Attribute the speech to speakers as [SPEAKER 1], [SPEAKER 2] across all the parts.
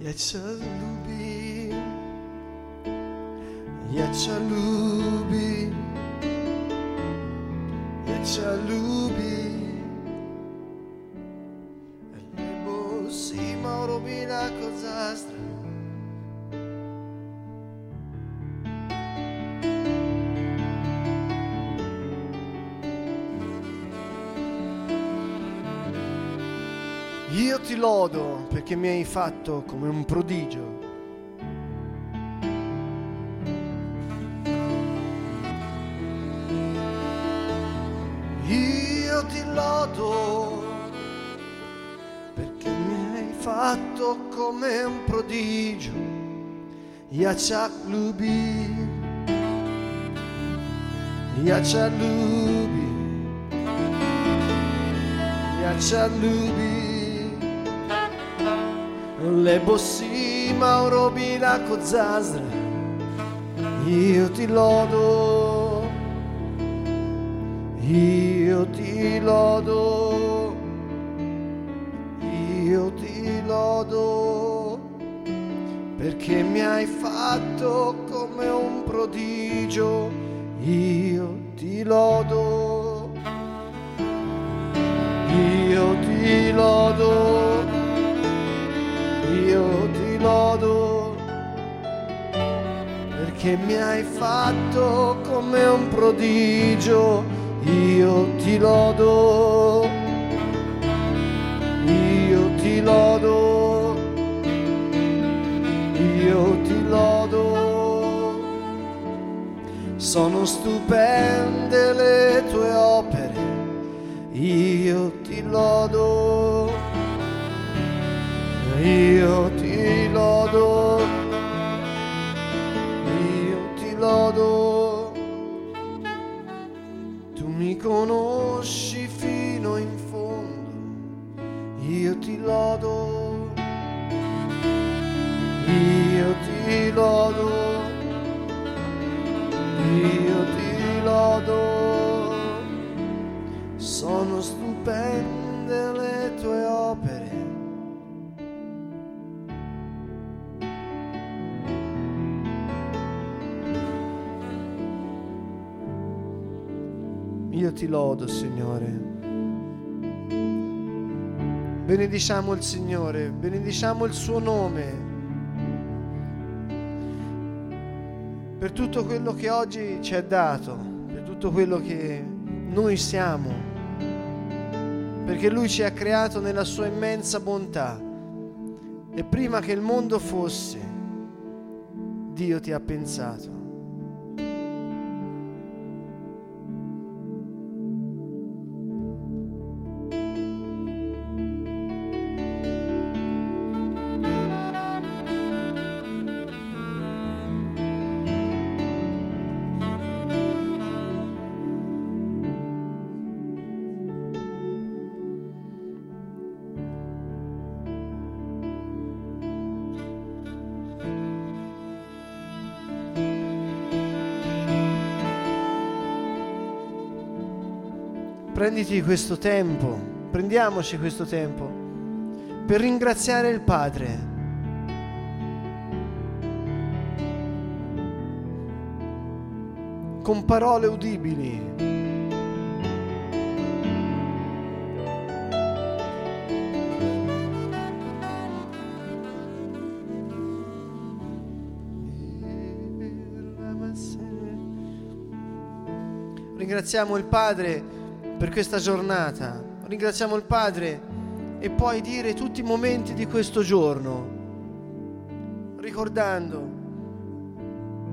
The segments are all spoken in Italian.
[SPEAKER 1] Ja cię lubi, ja cię lubi, ja cię lubi. Ti lodo perché mi hai fatto come un prodigio. Io ti lodo perché mi hai fatto come un prodigio. Yachak lubi, Yachak Le bossi Mauro Bilaco Zazra, io ti lodo, io ti lodo, io ti lodo, perché mi hai fatto come un prodigio, io ti lodo, io ti lodo io ti lodo perché mi hai fatto come un prodigio, io ti lodo, io ti lodo, io ti lodo, sono stupende le tue opere, io ti lodo io ti lodo, Signore. Benediciamo il Signore, benediciamo il suo nome. Per tutto quello che oggi ci è dato, per tutto quello che noi siamo, perché Lui ci ha creato nella sua immensa bontà. E prima che il mondo fosse, Dio ti ha pensato. Prenditi questo tempo, prendiamoci questo tempo per ringraziare il Padre. Con parole udibili. Ringraziamo il Padre per questa giornata. Ringraziamo il Padre e poi dire tutti i momenti di questo giorno, ricordando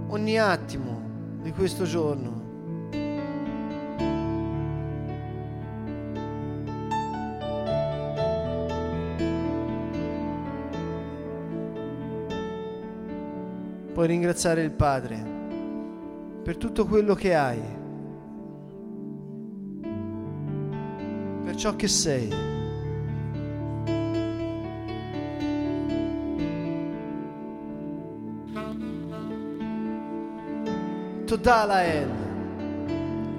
[SPEAKER 1] ogni attimo di questo giorno. Puoi ringraziare il Padre per tutto quello che hai. ciò che sei. תודה לאל.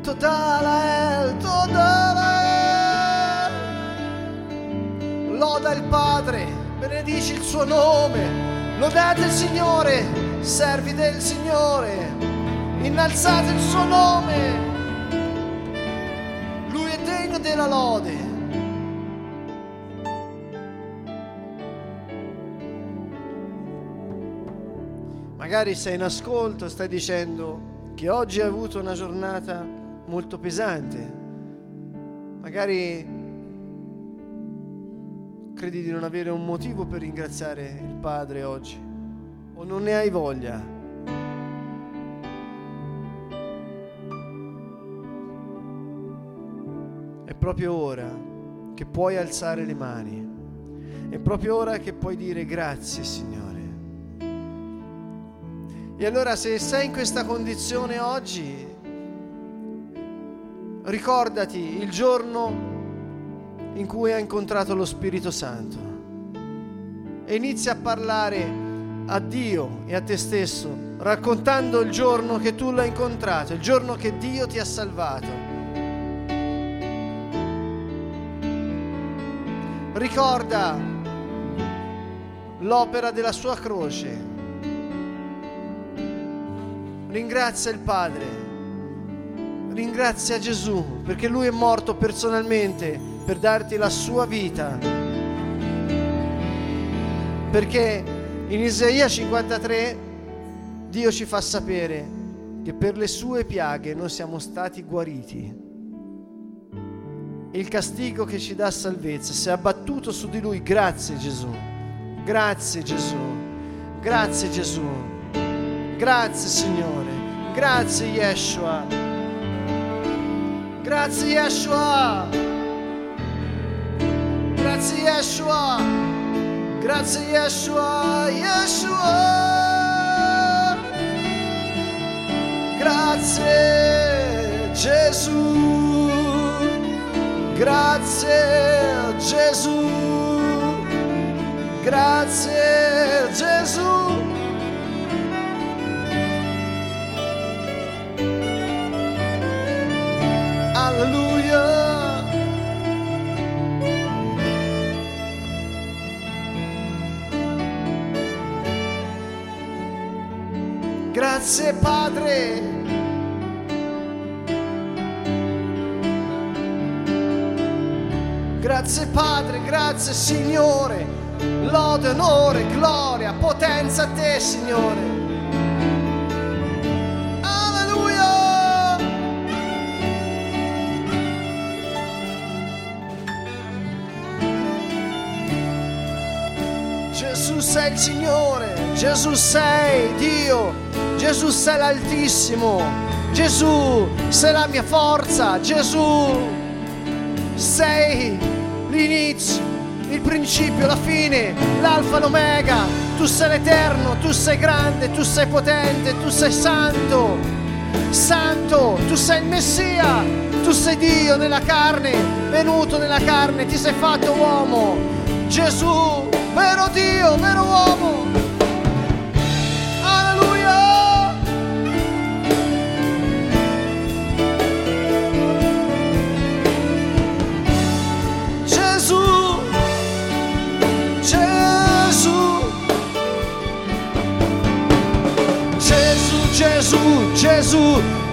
[SPEAKER 1] תודה לאל, תודה לאל. Loda il Padre. benedici il suo nome, lodate il Signore, servi del Signore, innalzate il suo nome, lode. Magari sei in ascolto, stai dicendo che oggi hai avuto una giornata molto pesante. Magari credi di non avere un motivo per ringraziare il Padre oggi o non ne hai voglia. Proprio ora che puoi alzare le mani. È proprio ora che puoi dire grazie Signore. E allora se sei in questa condizione oggi, ricordati il giorno in cui hai incontrato lo Spirito Santo e inizia a parlare a Dio e a te stesso, raccontando il giorno che tu l'hai incontrato, il giorno che Dio ti ha salvato. Ricorda l'opera della sua croce Ringrazia il Padre, ringrazia Gesù perché Lui è morto personalmente per darti la sua vita. Perché in Isaia 53 Dio ci fa sapere che per le sue piaghe noi siamo stati guariti. Il castigo che ci dà salvezza si è abbattuto su di lui. Grazie Gesù. Grazie Gesù. Grazie Gesù. Grazie Signore, grazie Yeshua. Grazie Yeshua. Grazie Yeshua. Grazie Yeshua. Yeshua. Grazie Gesù. Grazie Gesù. Grazie Gesù. Alleluia. Grazie Padre. Grazie Padre, grazie Signore. Lode, onore, gloria, potenza a te Signore. sei il Signore, Gesù sei Dio, Gesù sei l'Altissimo, Gesù sei la mia forza, Gesù sei l'inizio, il principio, la fine, l'alfa l'omega, tu sei l'eterno, tu sei grande, tu sei potente, tu sei santo, santo, tu sei il Messia, tu sei Dio nella carne, venuto nella carne, ti sei fatto uomo, Gesù vero Dio, vero uomo.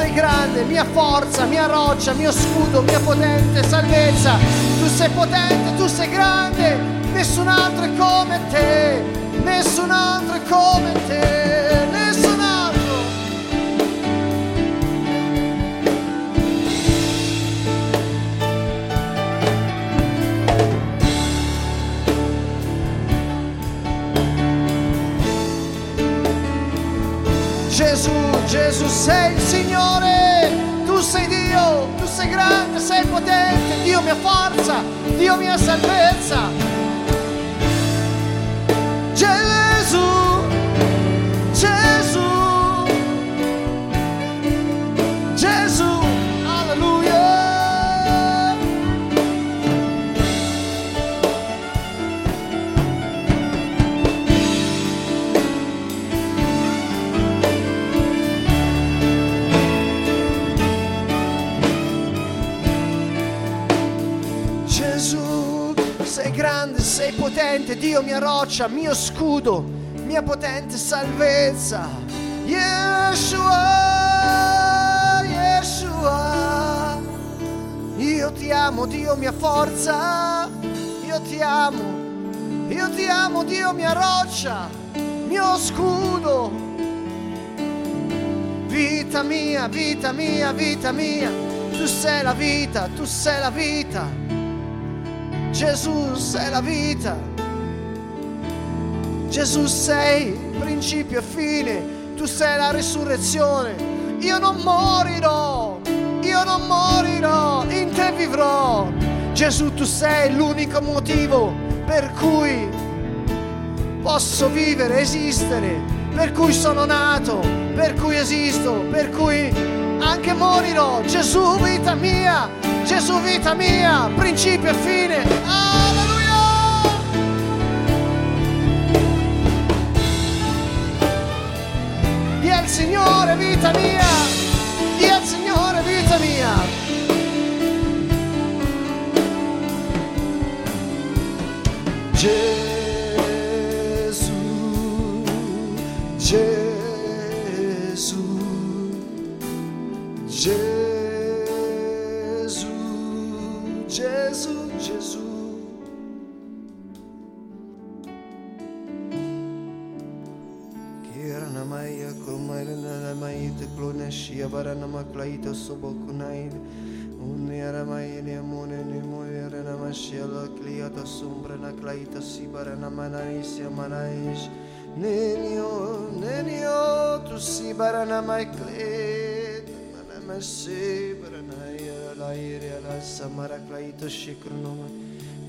[SPEAKER 1] sei grande, mia forza, mia roccia, mio scudo, mia potente salvezza. Tu sei potente, tu sei grande, nessun altro è come te nessun altro è come te, Gesù, sei il Signore, tu sei Dio, tu sei grande, sei potente, Dio mia forza, Dio mia salvezza. Dio mia roccia, mio scudo, mia potente salvezza. Yeshua, Yeshua, io ti amo, Dio mia forza, io ti amo, io ti amo, Dio mia roccia, mio scudo. Vita mia, vita mia, vita mia, tu sei la vita, tu sei la vita. Gesù sei la vita. Gesù sei principio e fine, tu sei la risurrezione. Io non morirò, io non morirò, in te vivrò. Gesù tu sei l'unico motivo per cui posso vivere, esistere, per cui sono nato, per cui esisto, per cui anche morirò. Gesù vita mia, Gesù vita mia, principio e fine. Alleluia! Signore vita mia, dia al Signore vita mia. Gesù, Gesù, Gesù, Gesù, Gesù. Shiabara Namaklaito Subokunaid, Uniramaine Mune Nimuyere Namashiela Kliata Sumbra Naklaita Sibara Namanais Yamanais, Nenio, Nenio to Sibara Namaiklet, Namasibara Naya Lairia Samara Klaito Shikrunoma,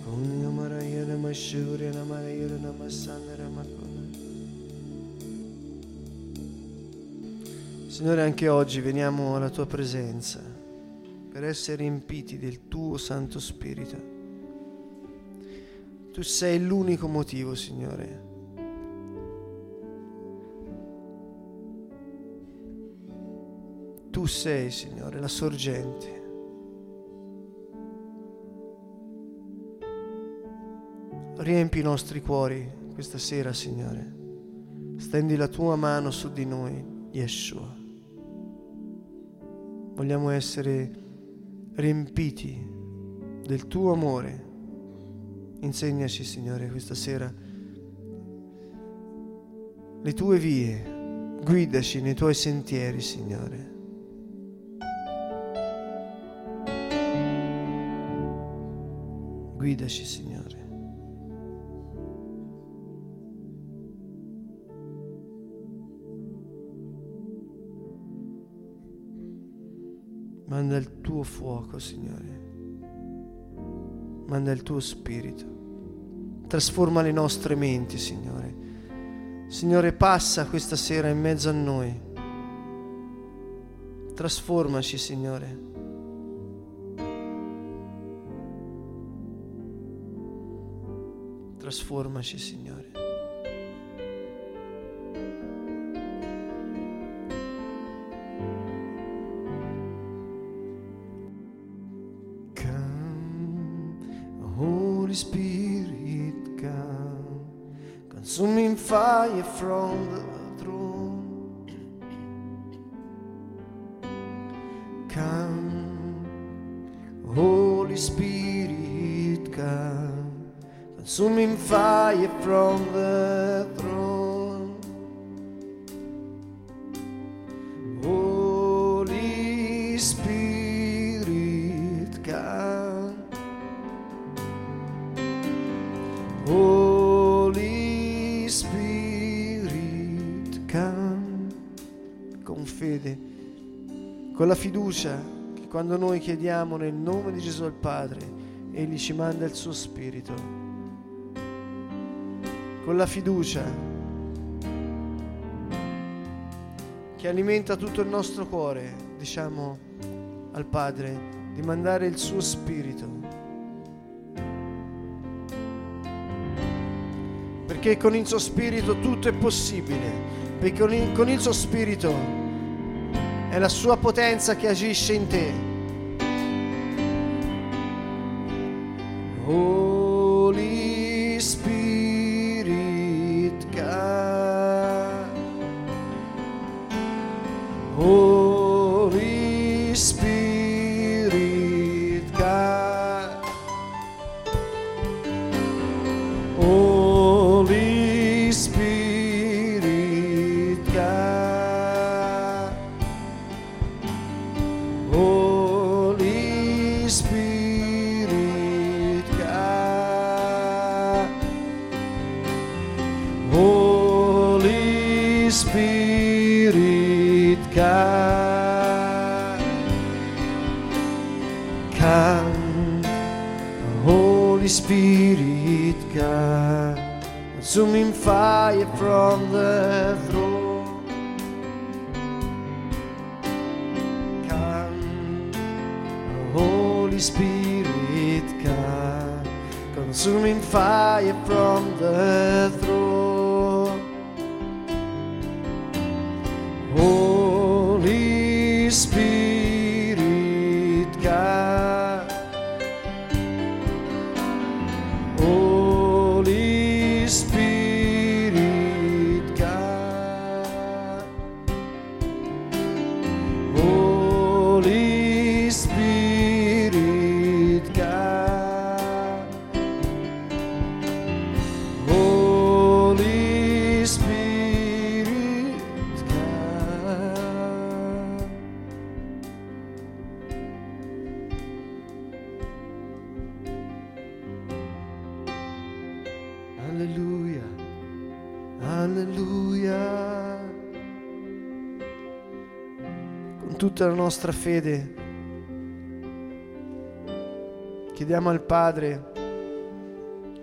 [SPEAKER 1] Kunyamara Yere Mashuri Namara Yere Namasandra Makla. Signore, anche oggi veniamo alla tua presenza per essere riempiti del tuo Santo Spirito. Tu sei l'unico motivo, Signore. Tu sei, Signore, la sorgente. Riempi i nostri cuori questa sera, Signore. Stendi la tua mano su di noi, Yeshua. Vogliamo essere riempiti del tuo amore. Insegnaci, Signore, questa sera le tue vie. Guidaci nei tuoi sentieri, Signore. Guidaci, Signore. Manda il tuo fuoco, Signore. Manda il tuo spirito. Trasforma le nostre menti, Signore. Signore, passa questa sera in mezzo a noi. Trasformaci, Signore. Trasformaci, Signore. Con la fiducia che quando noi chiediamo nel nome di Gesù al Padre, Egli ci manda il suo Spirito. Con la fiducia che alimenta tutto il nostro cuore, diciamo al Padre di mandare il suo Spirito. Perché con il suo Spirito tutto è possibile, perché con il, con il suo Spirito è la sua potenza che agisce in te. Holy Spirit. Spirit, come. Consuming fire from the throne. Alleluia. Con tutta la nostra fede chiediamo al Padre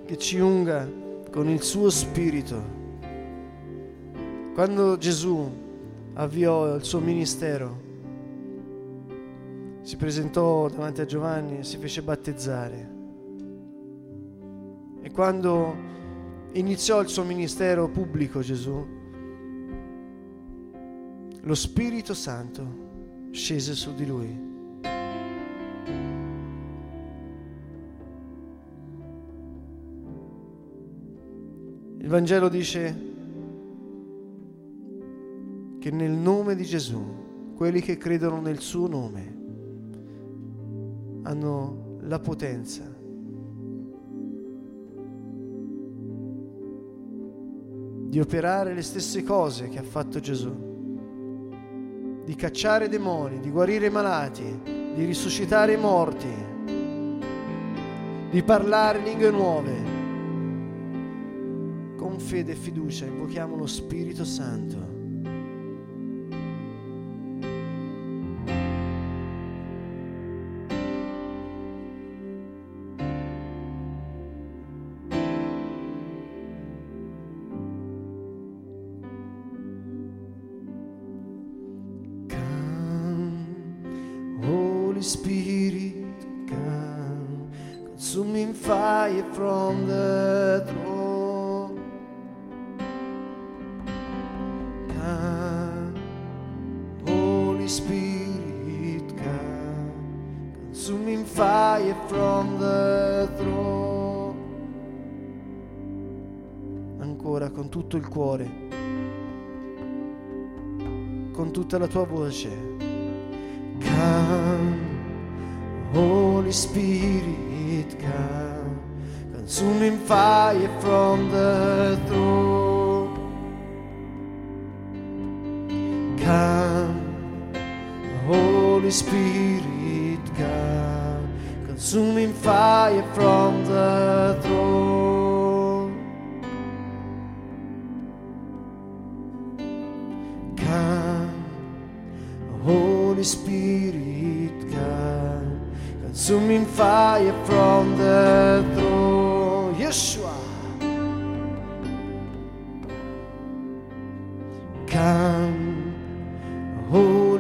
[SPEAKER 1] che ci unga con il suo spirito. Quando Gesù avviò il suo ministero, si presentò davanti a Giovanni e si fece battezzare. E quando iniziò il suo ministero pubblico Gesù, lo Spirito Santo scese su di lui. Il Vangelo dice che nel nome di Gesù, quelli che credono nel suo nome, hanno la potenza di operare le stesse cose che ha fatto Gesù, di cacciare demoni, di guarire i malati, di risuscitare i morti, di parlare lingue nuove. Con fede e fiducia invochiamo lo Spirito Santo. Spirit, come, consuming fire from the throne. Ancora con tutto il cuore con tutta la tua voce. Come, Holy Spirit, come, consuming fire from the throne. Holy Spirit, come, consuming fire from the.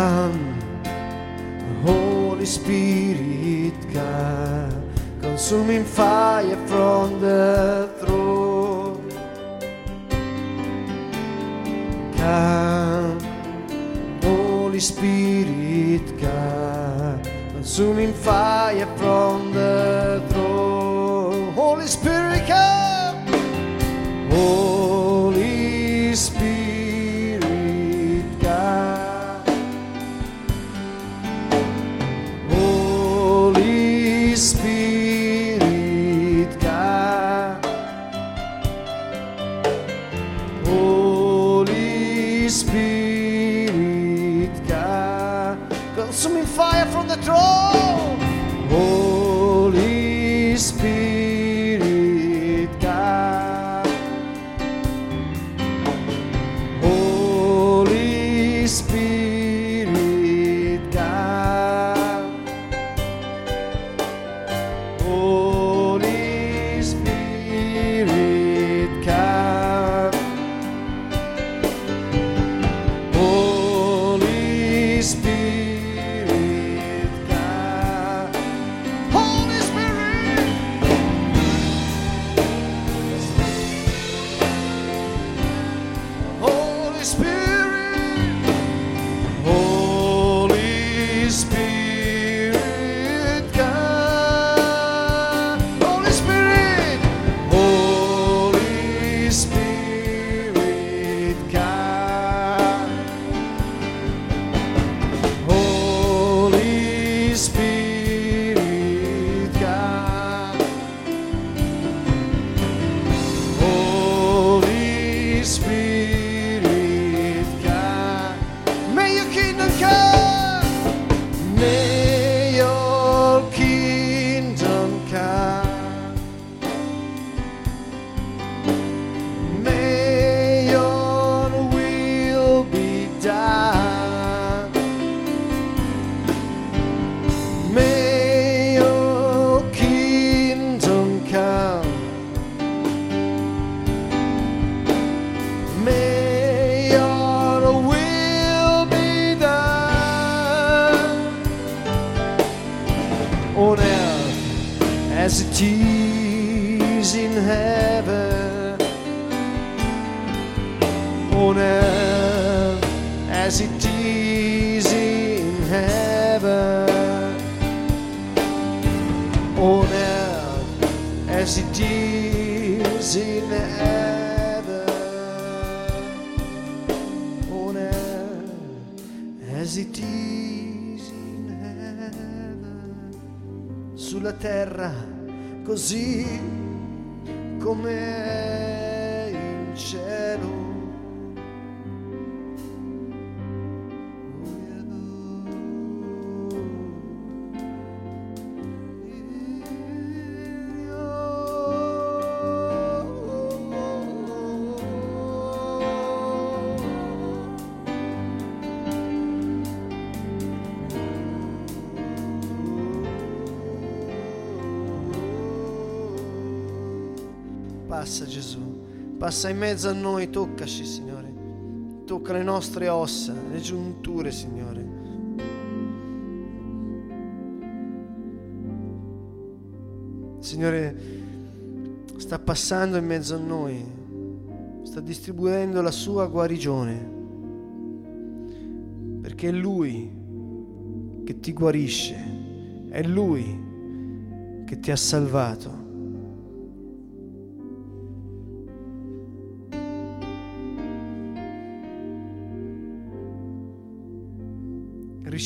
[SPEAKER 1] Come, Holy Spirit, come, consuming fire from the throne. Come, Holy Spirit, come, consuming fire from the as it is in heaven. Sulla terra così come passa in mezzo a noi, toccaci Signore, tocca le nostre ossa, le giunture Signore. Signore, sta passando in mezzo a noi, sta distribuendo la sua guarigione, perché è Lui che ti guarisce, è Lui che ti ha salvato.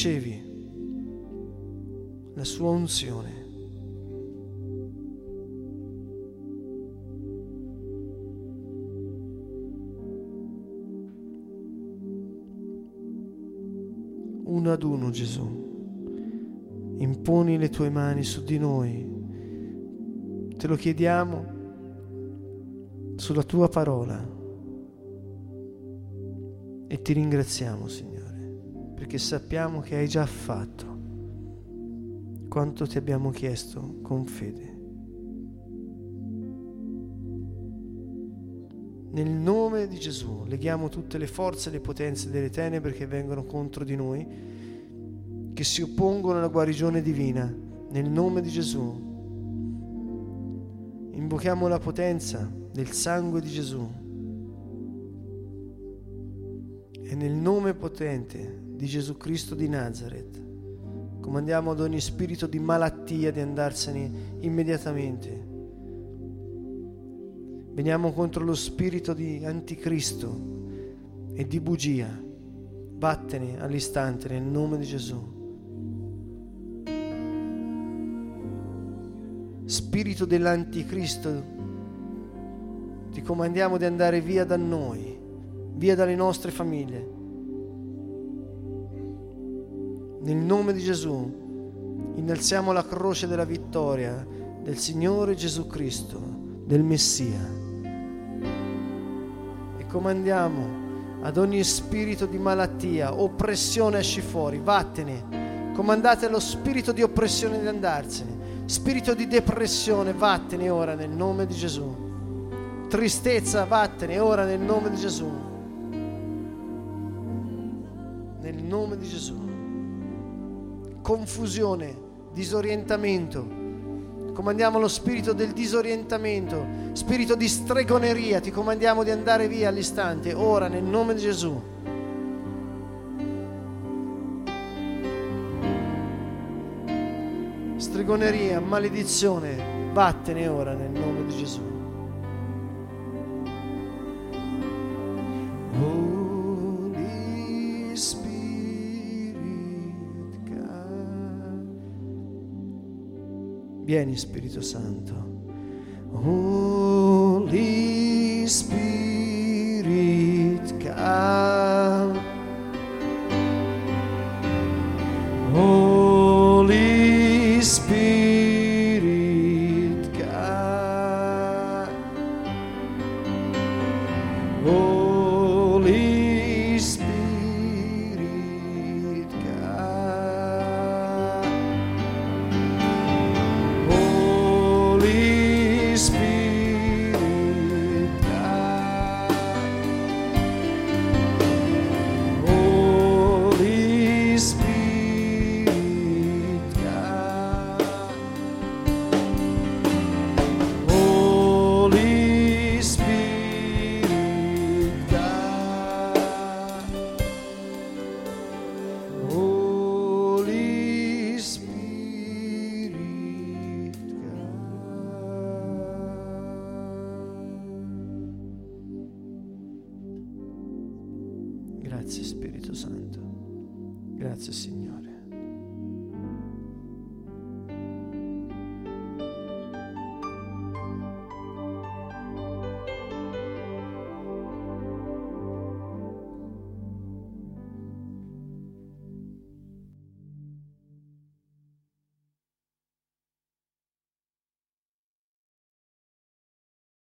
[SPEAKER 1] Ricevi la sua unzione. Uno ad uno, Gesù. Imponi le tue mani su di noi. Te lo chiediamo sulla tua parola. E ti ringraziamo, Signore, perché sappiamo che hai già fatto quanto ti abbiamo chiesto con fede. Nel nome di Gesù leghiamo tutte le forze e le potenze delle tenebre che vengono contro di noi, che si oppongono alla guarigione divina. Nel nome di Gesù invochiamo la potenza del sangue di Gesù e nel nome potente di Gesù Cristo di Nazareth comandiamo ad ogni spirito di malattia di andarsene immediatamente. Veniamo contro lo spirito di anticristo e di bugia. Vattene all'istante nel nome di Gesù. Spirito dell'anticristo, ti comandiamo di andare via da noi, via dalle nostre famiglie. Nel nome di Gesù innalziamo la croce della vittoria del Signore Gesù Cristo, del Messia. E comandiamo ad ogni spirito di malattia, oppressione esci fuori, vattene. Comandate allo spirito di oppressione di andarsene. Spirito di depressione, vattene ora nel nome di Gesù. Tristezza, vattene ora nel nome di Gesù. Nel nome di Gesù confusione, disorientamento, Comandiamo lo spirito del disorientamento, spirito di stregoneria, ti comandiamo di andare via all'istante, ora nel nome di Gesù. Stregoneria, maledizione, vattene ora nel nome di Gesù. Vieni Spirito Santo. Holy Spirit,